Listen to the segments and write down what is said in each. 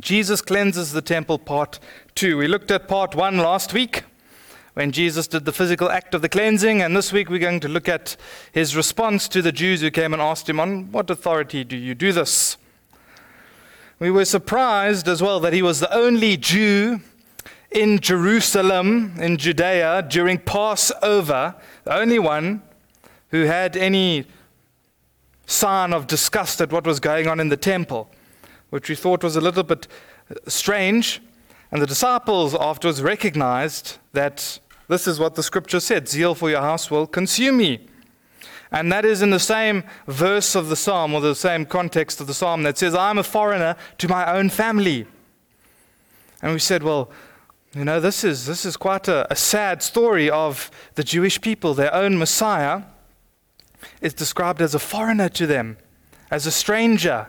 Jesus cleanses the temple, part two. We looked at part one last week when Jesus did the physical act of the cleansing, and this week we're going to look at his response to the Jews who came and asked him, On what authority do you do this? We were surprised as well that he was the only Jew in Jerusalem, in Judea, during Passover, the only one who had any sign of disgust at what was going on in the temple, which we thought was a little bit uh, strange. And the disciples afterwards recognized that this is what the scripture said zeal for your house will consume me. And that is in the same verse of the psalm, or the same context of the psalm, that says, I'm a foreigner to my own family. And we said, well, you know, this is, this is quite a, a sad story of the Jewish people. Their own Messiah is described as a foreigner to them, as a stranger.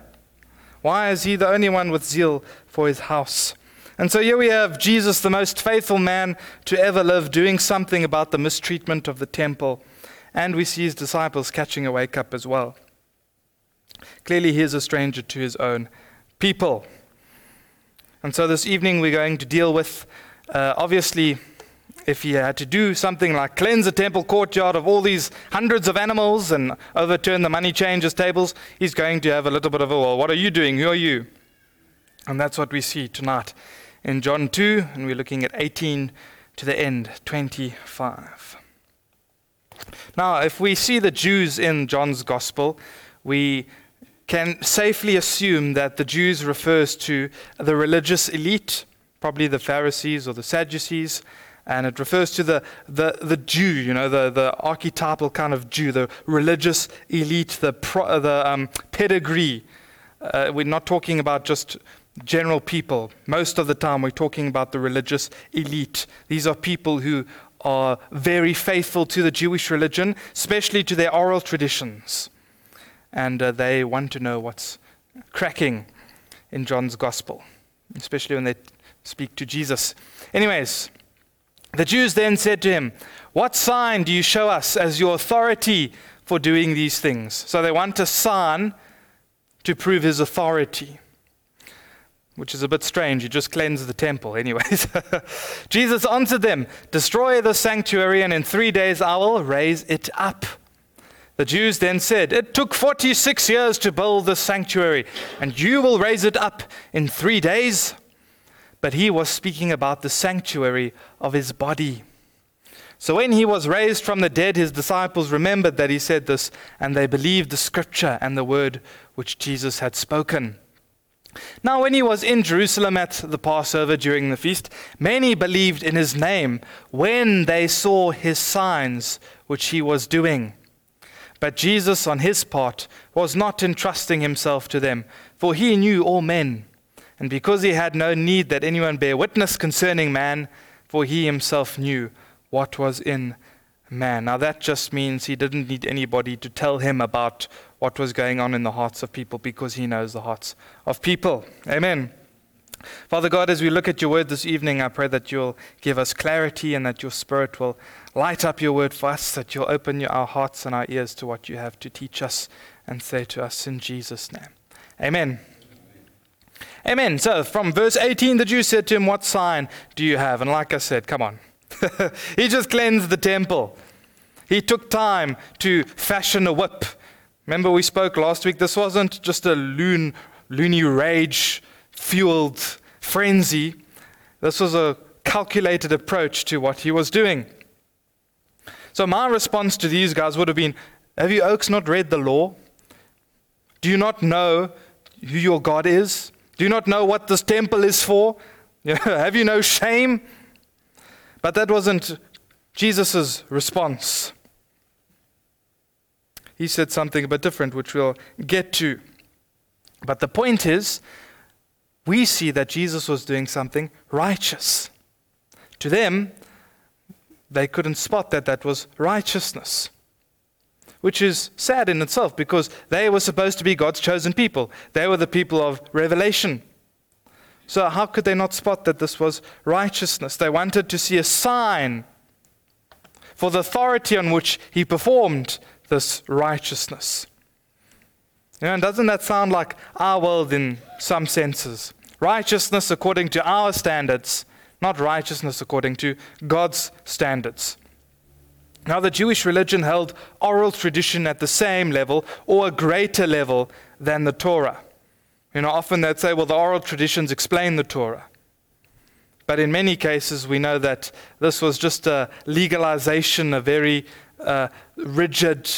Why is he the only one with zeal for his house? And so here we have Jesus, the most faithful man to ever live, doing something about the mistreatment of the temple. And we see his disciples catching a wake up as well. Clearly, he is a stranger to his own people. And so this evening, we're going to deal with uh, obviously if he had to do something like cleanse the temple courtyard of all these hundreds of animals and overturn the money changers' tables, he's going to have a little bit of a, well, what are you doing? Who are you? And that's what we see tonight in John 2, and we're looking at 18 to the end, 25. Now, if we see the Jews in John's gospel, we can safely assume that the Jews refers to the religious elite, probably the Pharisees or the Sadducees, and it refers to the, the, the Jew, you know, the, the archetypal kind of Jew, the religious elite, the, pro, the um, pedigree. Uh, we're not talking about just general people. Most of the time, we're talking about the religious elite. These are people who are very faithful to the Jewish religion, especially to their oral traditions. And uh, they want to know what's cracking in John's gospel, especially when they speak to Jesus. Anyways, the Jews then said to him, What sign do you show us as your authority for doing these things? So they want a sign to prove his authority which is a bit strange. You just cleanse the temple, anyways. Jesus answered them Destroy the sanctuary, and in three days I will raise it up. The Jews then said, It took 46 years to build the sanctuary, and you will raise it up in three days. But he was speaking about the sanctuary of his body. So when he was raised from the dead, his disciples remembered that he said this, and they believed the scripture and the word which Jesus had spoken. Now, when he was in Jerusalem at the Passover during the feast, many believed in his name when they saw his signs which he was doing. But Jesus, on his part, was not entrusting himself to them, for he knew all men. And because he had no need that anyone bear witness concerning man, for he himself knew what was in man. Now, that just means he didn't need anybody to tell him about what was going on in the hearts of people because he knows the hearts of people. Amen. Father God, as we look at your word this evening, I pray that you'll give us clarity and that your spirit will light up your word for us, that you'll open our hearts and our ears to what you have to teach us and say to us in Jesus' name. Amen. Amen. So, from verse 18, the Jews said to him, What sign do you have? And like I said, come on. he just cleansed the temple. He took time to fashion a whip Remember, we spoke last week, this wasn't just a loon, loony rage fueled frenzy. This was a calculated approach to what he was doing. So, my response to these guys would have been Have you, Oaks, not read the law? Do you not know who your God is? Do you not know what this temple is for? have you no shame? But that wasn't Jesus' response he said something a bit different, which we'll get to. But the point is, we see that Jesus was doing something righteous. To them, they couldn't spot that that was righteousness, which is sad in itself because they were supposed to be God's chosen people. They were the people of revelation. So, how could they not spot that this was righteousness? They wanted to see a sign for the authority on which he performed this righteousness. You know, and doesn't that sound like our world in some senses? Righteousness according to our standards, not righteousness according to God's standards. Now, the Jewish religion held oral tradition at the same level or a greater level than the Torah. You know, often they'd say, well, the oral traditions explain the Torah. But in many cases, we know that this was just a legalization, a very uh, rigid,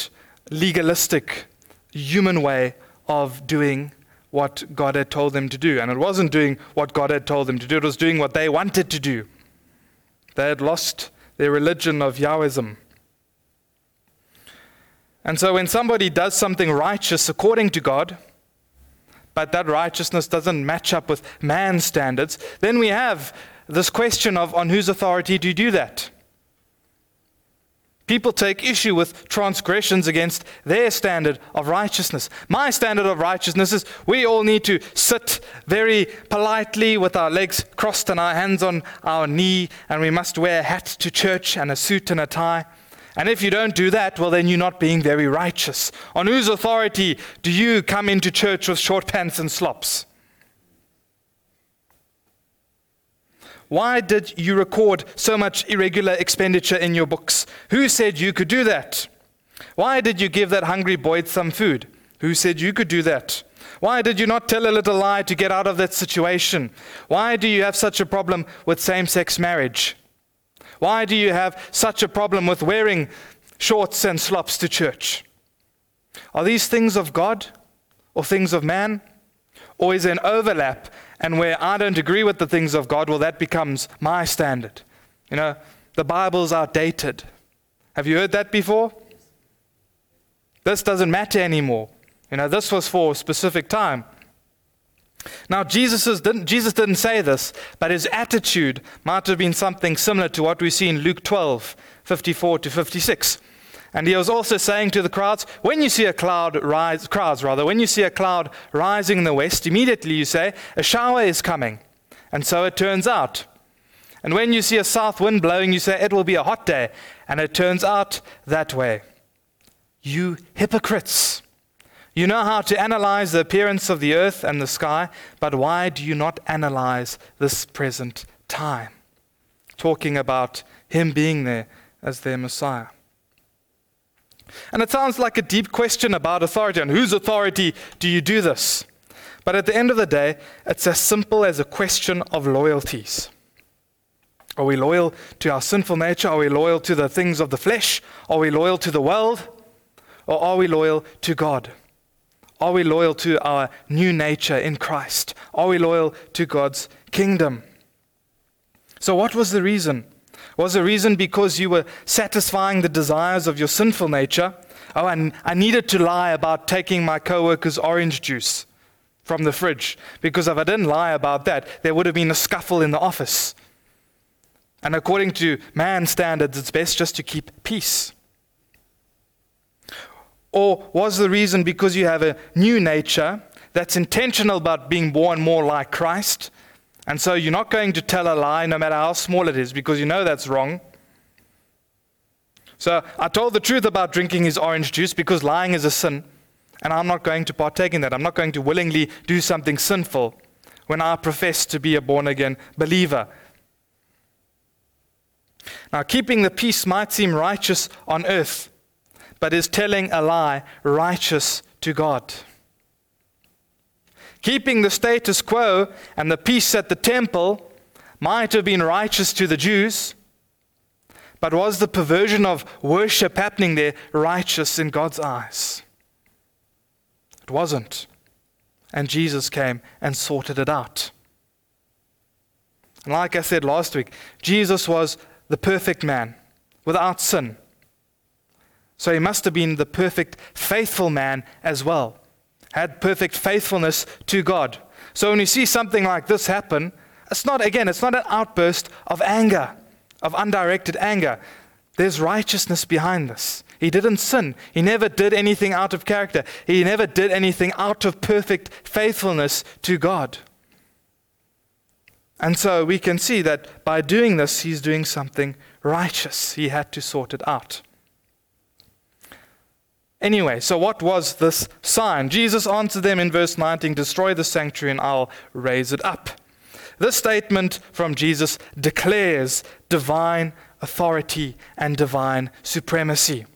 legalistic, human way of doing what God had told them to do. And it wasn't doing what God had told them to do, it was doing what they wanted to do. They had lost their religion of Yahwism. And so when somebody does something righteous according to God, but that righteousness doesn't match up with man's standards, then we have this question of on whose authority do you do that? People take issue with transgressions against their standard of righteousness. My standard of righteousness is we all need to sit very politely with our legs crossed and our hands on our knee, and we must wear a hat to church and a suit and a tie. And if you don't do that, well, then you're not being very righteous. On whose authority do you come into church with short pants and slops? Why did you record so much irregular expenditure in your books? Who said you could do that? Why did you give that hungry boy some food? Who said you could do that? Why did you not tell a little lie to get out of that situation? Why do you have such a problem with same sex marriage? Why do you have such a problem with wearing shorts and slops to church? Are these things of God or things of man? Or is there an overlap and where I don't agree with the things of God, well, that becomes my standard. You know, the Bible's outdated. Have you heard that before? This doesn't matter anymore. You know, this was for a specific time. Now, Jesus didn't, Jesus didn't say this, but his attitude might have been something similar to what we see in Luke 12, 54 to 56. And he was also saying to the crowds, when you see a cloud rise, crowds rather, when you see a cloud rising in the west, immediately you say, a shower is coming. And so it turns out. And when you see a south wind blowing, you say, it will be a hot day. And it turns out that way. You hypocrites. You know how to analyze the appearance of the earth and the sky, but why do you not analyze this present time? Talking about him being there as their Messiah. And it sounds like a deep question about authority. And whose authority do you do this? But at the end of the day, it's as simple as a question of loyalties. Are we loyal to our sinful nature? Are we loyal to the things of the flesh? Are we loyal to the world? Or are we loyal to God? Are we loyal to our new nature in Christ? Are we loyal to God's kingdom? So, what was the reason was the reason because you were satisfying the desires of your sinful nature? Oh, and I needed to lie about taking my coworker's orange juice from the fridge because if I didn't lie about that, there would have been a scuffle in the office. And according to man's standards, it's best just to keep peace. Or was the reason because you have a new nature that's intentional about being born more like Christ? And so you're not going to tell a lie no matter how small it is because you know that's wrong. So I told the truth about drinking his orange juice because lying is a sin. And I'm not going to partake in that. I'm not going to willingly do something sinful when I profess to be a born again believer. Now, keeping the peace might seem righteous on earth, but is telling a lie righteous to God? Keeping the status quo and the peace at the temple might have been righteous to the Jews, but was the perversion of worship happening there righteous in God's eyes? It wasn't. And Jesus came and sorted it out. And like I said last week, Jesus was the perfect man without sin. So he must have been the perfect, faithful man as well had perfect faithfulness to God. So when you see something like this happen, it's not, again, it's not an outburst of anger, of undirected anger. There's righteousness behind this. He didn't sin. He never did anything out of character. He never did anything out of perfect faithfulness to God. And so we can see that by doing this, he's doing something righteous. He had to sort it out. Anyway, so what was this sign? Jesus answered them in verse 19 Destroy the sanctuary and I'll raise it up. This statement from Jesus declares divine authority and divine supremacy.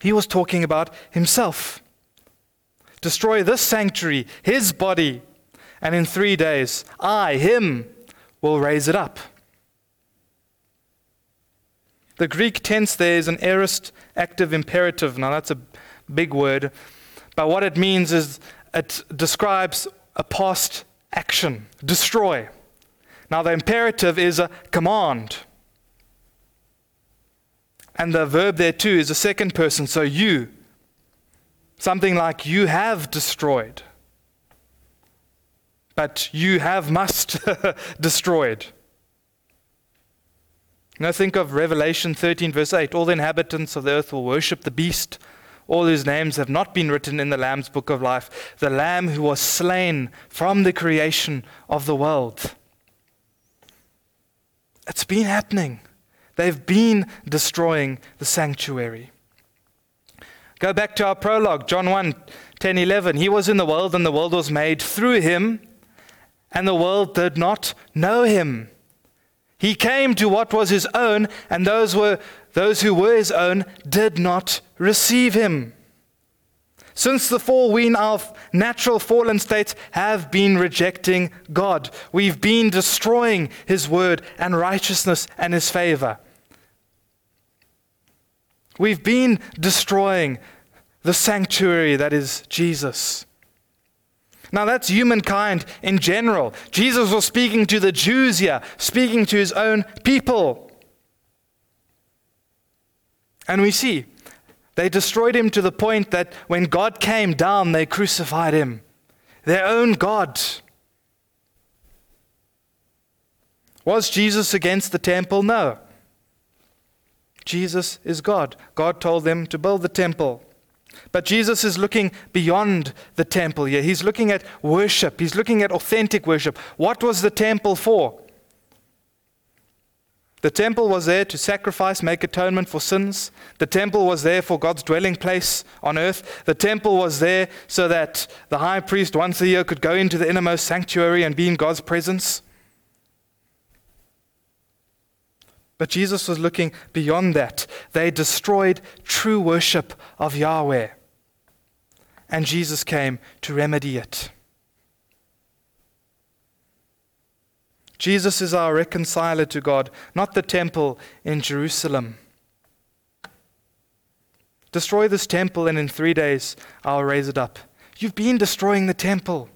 He was talking about himself. Destroy this sanctuary, his body, and in three days, I, him, will raise it up. The Greek tense there is an aorist active imperative. Now, that's a big word, but what it means is it describes a past action destroy. Now, the imperative is a command. And the verb there too is a second person, so you. Something like you have destroyed. But you have must destroyed. Now think of Revelation 13, verse 8. All the inhabitants of the earth will worship the beast, all whose names have not been written in the Lamb's book of life, the Lamb who was slain from the creation of the world. It's been happening. They've been destroying the sanctuary. Go back to our prologue, John 1 10, 11. He was in the world, and the world was made through him, and the world did not know him. He came to what was his own, and those, were, those who were his own did not receive him. Since the fall, we in our natural fallen states have been rejecting God. We've been destroying his word and righteousness and his favor. We've been destroying the sanctuary that is Jesus. Now, that's humankind in general. Jesus was speaking to the Jews here, speaking to his own people. And we see they destroyed him to the point that when God came down, they crucified him. Their own God. Was Jesus against the temple? No. Jesus is God. God told them to build the temple. But Jesus is looking beyond the temple here. He's looking at worship. He's looking at authentic worship. What was the temple for? The temple was there to sacrifice, make atonement for sins. The temple was there for God's dwelling place on earth. The temple was there so that the high priest once a year could go into the innermost sanctuary and be in God's presence. But Jesus was looking beyond that. They destroyed true worship of Yahweh. And Jesus came to remedy it. Jesus is our reconciler to God, not the temple in Jerusalem. Destroy this temple, and in three days I'll raise it up. You've been destroying the temple,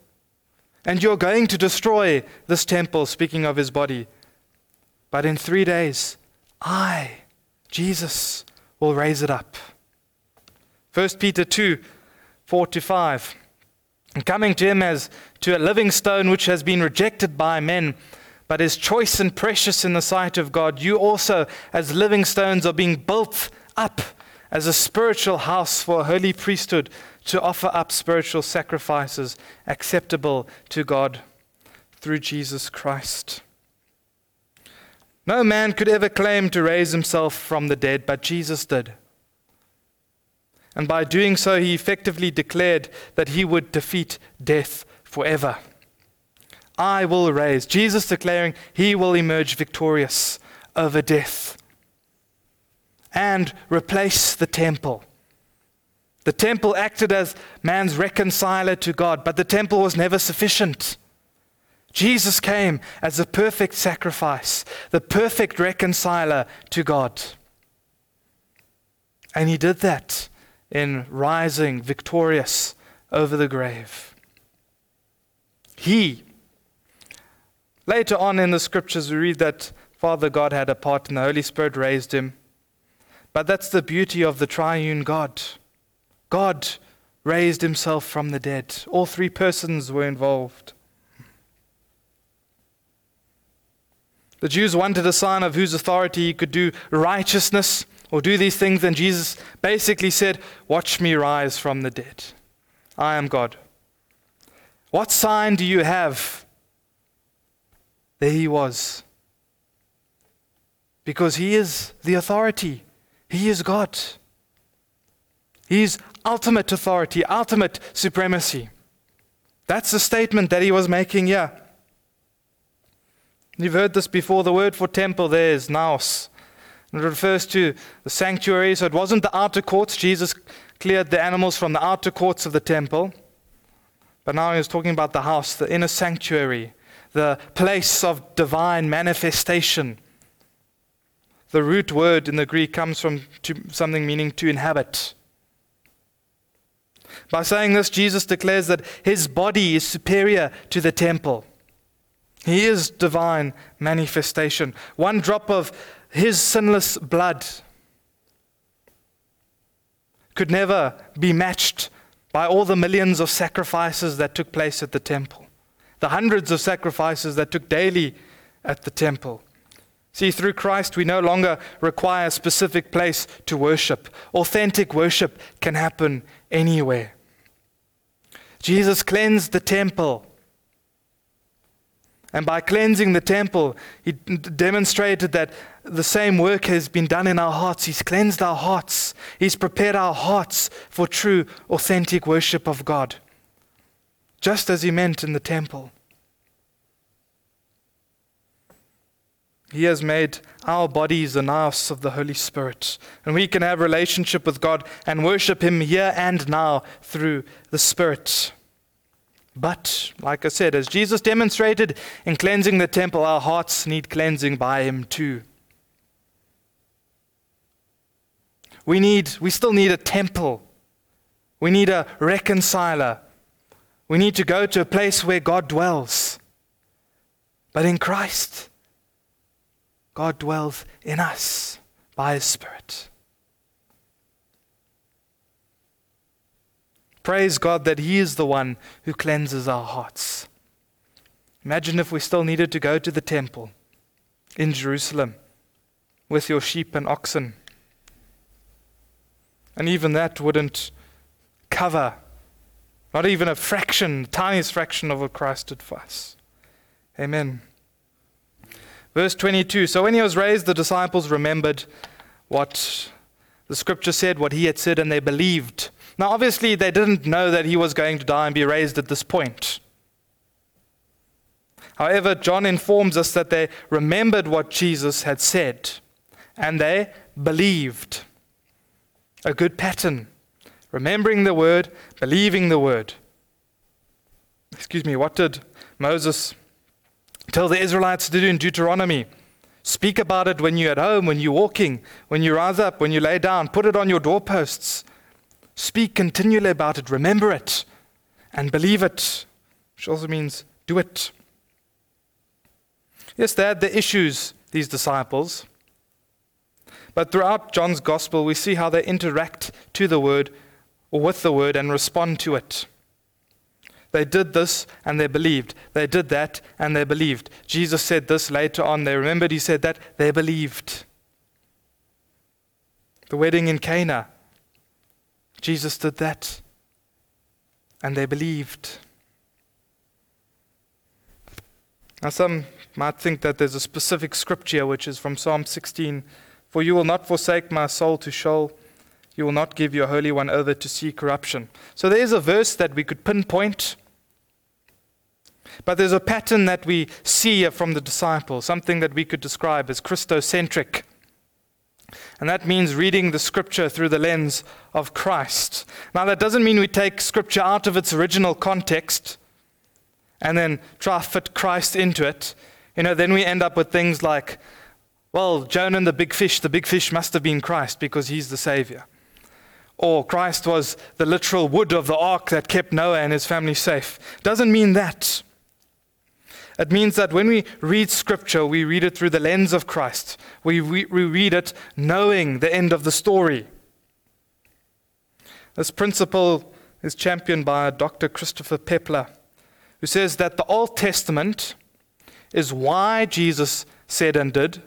and you're going to destroy this temple, speaking of his body. But in three days, I, Jesus, will raise it up. 1 Peter 2 4 to 5. And coming to him as to a living stone which has been rejected by men, but is choice and precious in the sight of God, you also, as living stones, are being built up as a spiritual house for a holy priesthood to offer up spiritual sacrifices acceptable to God through Jesus Christ. No man could ever claim to raise himself from the dead, but Jesus did. And by doing so, he effectively declared that he would defeat death forever. I will raise. Jesus declaring he will emerge victorious over death and replace the temple. The temple acted as man's reconciler to God, but the temple was never sufficient. Jesus came as the perfect sacrifice, the perfect reconciler to God. And he did that in rising victorious over the grave. He, later on in the scriptures, we read that Father God had a part and the Holy Spirit raised him. But that's the beauty of the triune God. God raised himself from the dead, all three persons were involved. The Jews wanted a sign of whose authority he could do righteousness or do these things, and Jesus basically said, Watch me rise from the dead. I am God. What sign do you have? There he was. Because he is the authority, he is God. He's ultimate authority, ultimate supremacy. That's the statement that he was making here. You've heard this before. The word for temple there is naos. and It refers to the sanctuary. So it wasn't the outer courts. Jesus cleared the animals from the outer courts of the temple. But now he was talking about the house, the inner sanctuary, the place of divine manifestation. The root word in the Greek comes from something meaning to inhabit. By saying this, Jesus declares that his body is superior to the temple. He is divine manifestation. One drop of his sinless blood could never be matched by all the millions of sacrifices that took place at the temple, the hundreds of sacrifices that took daily at the temple. See, through Christ, we no longer require a specific place to worship. Authentic worship can happen anywhere. Jesus cleansed the temple. And by cleansing the temple, he demonstrated that the same work has been done in our hearts. He's cleansed our hearts. He's prepared our hearts for true, authentic worship of God, just as he meant in the temple. He has made our bodies the house of the Holy Spirit. And we can have relationship with God and worship Him here and now through the Spirit. But, like I said, as Jesus demonstrated in cleansing the temple, our hearts need cleansing by Him too. We need, we still need a temple. We need a reconciler. We need to go to a place where God dwells. But in Christ, God dwells in us by His Spirit. Praise God that He is the one who cleanses our hearts. Imagine if we still needed to go to the temple in Jerusalem with your sheep and oxen. And even that wouldn't cover, not even a fraction, the tiniest fraction of what Christ did for us. Amen. Verse 22 So when he was raised, the disciples remembered what the scripture said, what he had said, and they believed. Now, obviously, they didn't know that he was going to die and be raised at this point. However, John informs us that they remembered what Jesus had said and they believed. A good pattern. Remembering the word, believing the word. Excuse me, what did Moses Tell the Israelites to do in Deuteronomy. Speak about it when you're at home, when you're walking, when you rise up, when you lay down. Put it on your doorposts. Speak continually about it. Remember it and believe it, which also means do it. Yes, they had the issues, these disciples. But throughout John's gospel, we see how they interact to the word or with the word and respond to it. They did this and they believed. They did that and they believed. Jesus said this later on. They remembered he said that. They believed. The wedding in Cana. Jesus did that and they believed. Now, some might think that there's a specific scripture which is from Psalm 16 For you will not forsake my soul to Sheol you will not give your Holy One over to see corruption. So there is a verse that we could pinpoint but there's a pattern that we see from the disciples, something that we could describe as Christocentric. And that means reading the scripture through the lens of Christ. Now, that doesn't mean we take scripture out of its original context and then try to fit Christ into it. You know, then we end up with things like, well, Jonah and the big fish, the big fish must have been Christ because he's the Savior. Or Christ was the literal wood of the ark that kept Noah and his family safe. Doesn't mean that. It means that when we read Scripture, we read it through the lens of Christ. We, we, we read it knowing the end of the story. This principle is championed by Dr. Christopher Peppler, who says that the Old Testament is why Jesus said and did,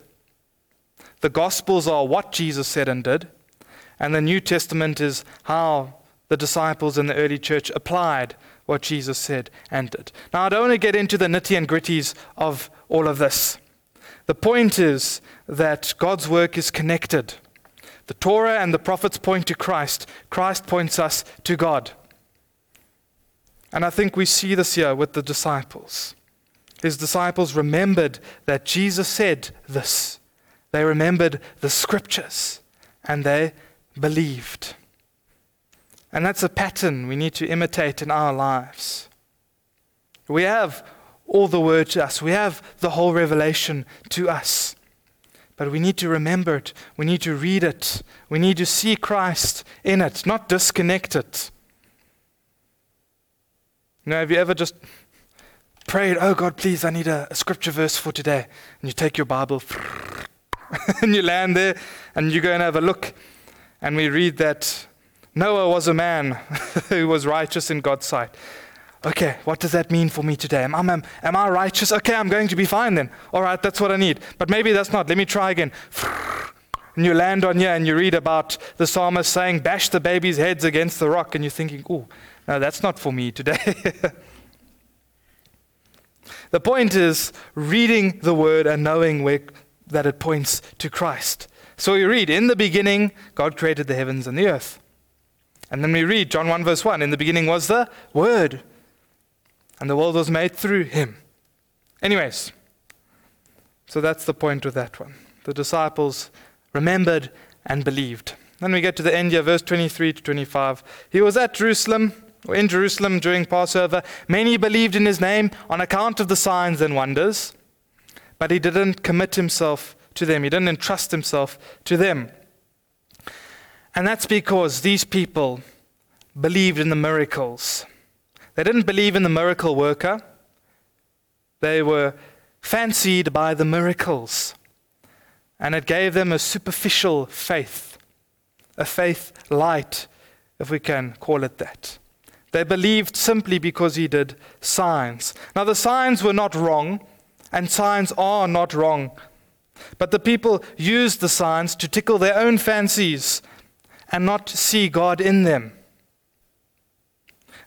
the Gospels are what Jesus said and did, and the New Testament is how the disciples in the early church applied what Jesus said and did. Now, I don't want to get into the nitty and gritties of all of this. The point is that God's work is connected. The Torah and the prophets point to Christ, Christ points us to God. And I think we see this here with the disciples. His disciples remembered that Jesus said this. They remembered the scriptures and they believed. And that's a pattern we need to imitate in our lives. We have all the word to us, we have the whole revelation to us. But we need to remember it. We need to read it. We need to see Christ in it, not disconnect it. Know, have you ever just prayed, Oh God, please, I need a, a scripture verse for today? And you take your Bible and you land there and you go and have a look. And we read that Noah was a man who was righteous in God's sight. Okay, what does that mean for me today? Am, am, am I righteous? Okay, I'm going to be fine then. All right, that's what I need. But maybe that's not. Let me try again. And you land on here and you read about the psalmist saying, Bash the babies' heads against the rock. And you're thinking, Oh, no, that's not for me today. the point is reading the word and knowing where, that it points to Christ. So we read, In the beginning, God created the heavens and the earth. And then we read John 1, verse 1 In the beginning was the Word, and the world was made through him. Anyways, so that's the point with that one. The disciples remembered and believed. Then we get to the end here, verse 23 to 25. He was at Jerusalem, or in Jerusalem during Passover. Many believed in his name on account of the signs and wonders, but he didn't commit himself to them, he didn't entrust himself to them. And that's because these people believed in the miracles. They didn't believe in the miracle worker, they were fancied by the miracles. And it gave them a superficial faith, a faith light, if we can call it that. They believed simply because he did signs. Now, the signs were not wrong, and signs are not wrong. But the people used the signs to tickle their own fancies and not see God in them.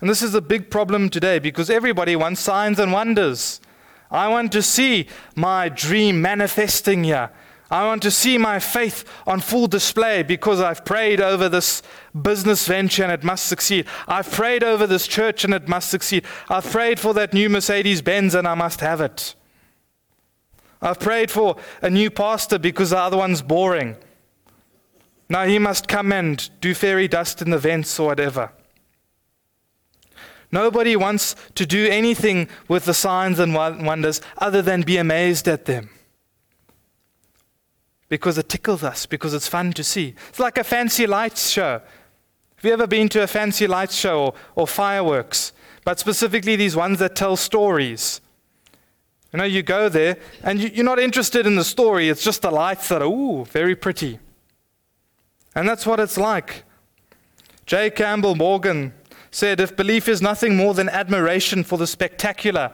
And this is a big problem today because everybody wants signs and wonders. I want to see my dream manifesting here. I want to see my faith on full display because I've prayed over this business venture and it must succeed. I've prayed over this church and it must succeed. I've prayed for that new Mercedes Benz and I must have it. I've prayed for a new pastor because the other one's boring. Now he must come and do fairy dust in the vents or whatever. Nobody wants to do anything with the signs and wonders other than be amazed at them. Because it tickles us, because it's fun to see. It's like a fancy lights show. Have you ever been to a fancy lights show or, or fireworks? But specifically these ones that tell stories. You know, you go there and you, you're not interested in the story, it's just the lights that are, ooh, very pretty. And that's what it's like. G. Campbell Morgan said if belief is nothing more than admiration for the spectacular,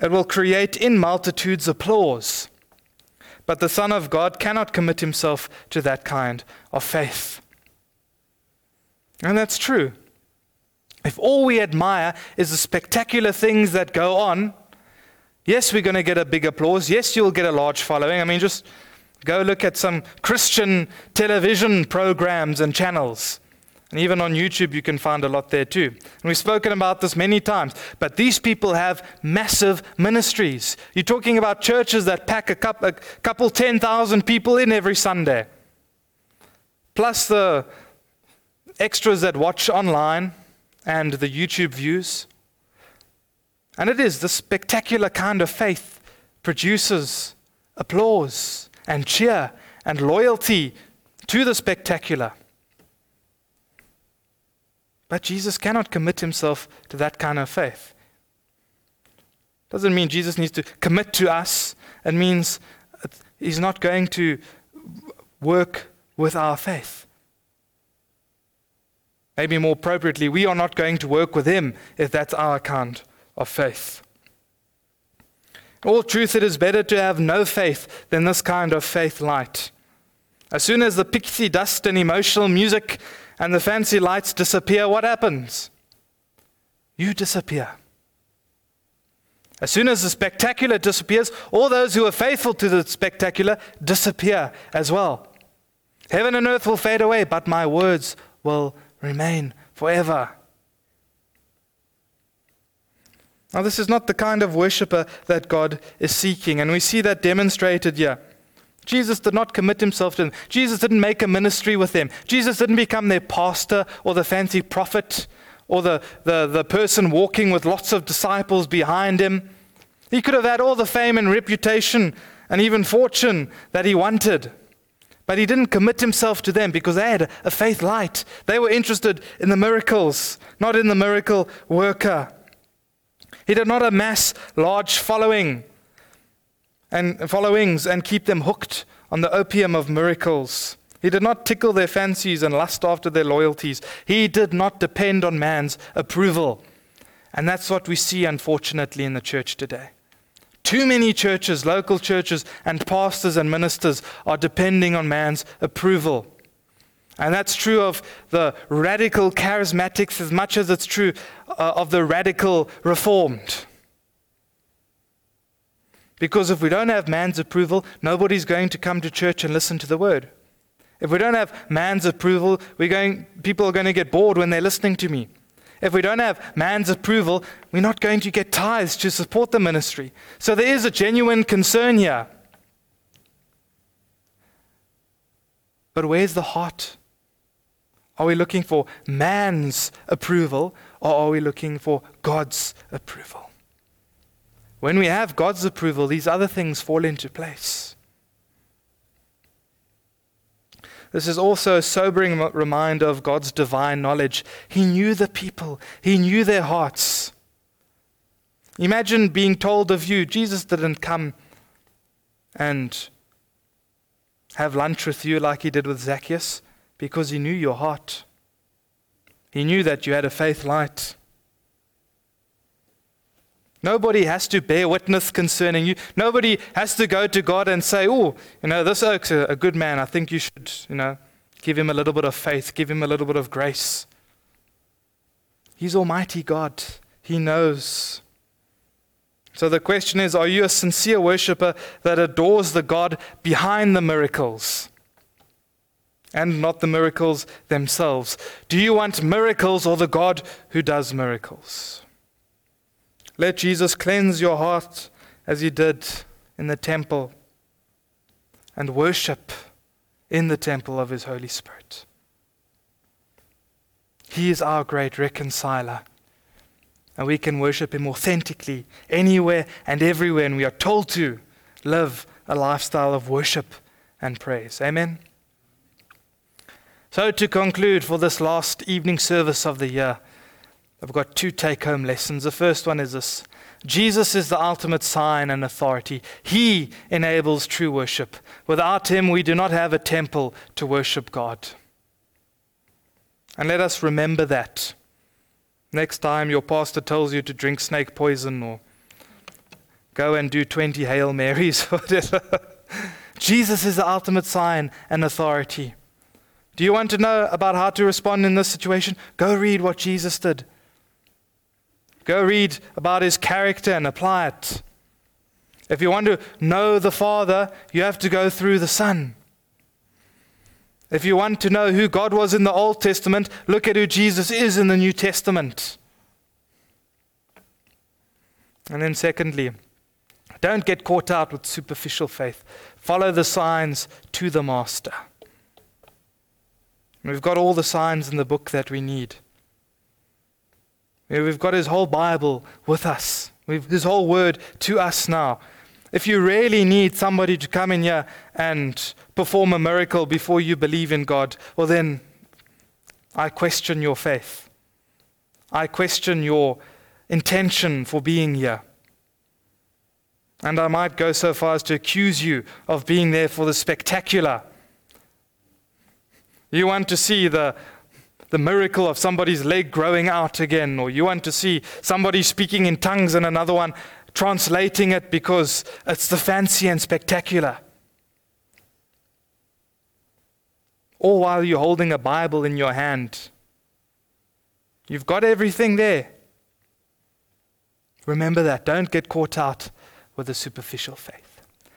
it will create in multitudes applause. But the Son of God cannot commit himself to that kind of faith. And that's true. If all we admire is the spectacular things that go on, yes, we're going to get a big applause. Yes, you'll get a large following. I mean, just go look at some Christian television programs and channels. And even on YouTube, you can find a lot there too. And we've spoken about this many times. But these people have massive ministries. You're talking about churches that pack a couple, a couple 10,000 people in every Sunday, plus the extras that watch online and the YouTube views. And it is the spectacular kind of faith produces applause and cheer and loyalty to the spectacular. But Jesus cannot commit himself to that kind of faith. Doesn't mean Jesus needs to commit to us. It means he's not going to work with our faith. Maybe more appropriately, we are not going to work with him if that's our kind of faith. All truth, it is better to have no faith than this kind of faith light. As soon as the pixie dust and emotional music and the fancy lights disappear, what happens? You disappear. As soon as the spectacular disappears, all those who are faithful to the spectacular disappear as well. Heaven and earth will fade away, but my words will remain forever. Now, this is not the kind of worshiper that God is seeking, and we see that demonstrated here. Jesus did not commit himself to them. Jesus didn't make a ministry with them. Jesus didn't become their pastor or the fancy prophet or the, the, the person walking with lots of disciples behind him. He could have had all the fame and reputation and even fortune that he wanted. But he didn't commit himself to them because they had a faith light. They were interested in the miracles, not in the miracle worker. He did not amass large following and followings and keep them hooked on the opium of miracles. He did not tickle their fancies and lust after their loyalties. He did not depend on man's approval. And that's what we see, unfortunately, in the church today. Too many churches, local churches, and pastors and ministers are depending on man's approval. And that's true of the radical charismatics as much as it's true uh, of the radical reformed. Because if we don't have man's approval, nobody's going to come to church and listen to the word. If we don't have man's approval, we're going, people are going to get bored when they're listening to me. If we don't have man's approval, we're not going to get tithes to support the ministry. So there is a genuine concern here. But where's the heart? Are we looking for man's approval or are we looking for God's approval? When we have God's approval, these other things fall into place. This is also a sobering reminder of God's divine knowledge. He knew the people, He knew their hearts. Imagine being told of you, Jesus didn't come and have lunch with you like He did with Zacchaeus because He knew your heart. He knew that you had a faith light. Nobody has to bear witness concerning you. Nobody has to go to God and say, oh, you know, this oak's a, a good man. I think you should, you know, give him a little bit of faith, give him a little bit of grace. He's Almighty God. He knows. So the question is are you a sincere worshiper that adores the God behind the miracles and not the miracles themselves? Do you want miracles or the God who does miracles? Let Jesus cleanse your heart as he did in the temple and worship in the temple of his Holy Spirit. He is our great reconciler. And we can worship him authentically anywhere and everywhere. And we are told to live a lifestyle of worship and praise. Amen. So, to conclude for this last evening service of the year, I've got two take home lessons. The first one is this Jesus is the ultimate sign and authority. He enables true worship. Without him, we do not have a temple to worship God. And let us remember that. Next time your pastor tells you to drink snake poison or go and do 20 Hail Marys whatever, Jesus is the ultimate sign and authority. Do you want to know about how to respond in this situation? Go read what Jesus did. Go read about his character and apply it. If you want to know the Father, you have to go through the Son. If you want to know who God was in the Old Testament, look at who Jesus is in the New Testament. And then, secondly, don't get caught out with superficial faith. Follow the signs to the Master. We've got all the signs in the book that we need. We've got his whole Bible with us, We've, his whole word to us now. If you really need somebody to come in here and perform a miracle before you believe in God, well, then I question your faith. I question your intention for being here. And I might go so far as to accuse you of being there for the spectacular. You want to see the, the miracle of somebody's leg growing out again, or you want to see somebody speaking in tongues and another one translating it because it's the fancy and spectacular. All while you're holding a Bible in your hand. You've got everything there. Remember that. Don't get caught out with a superficial faith.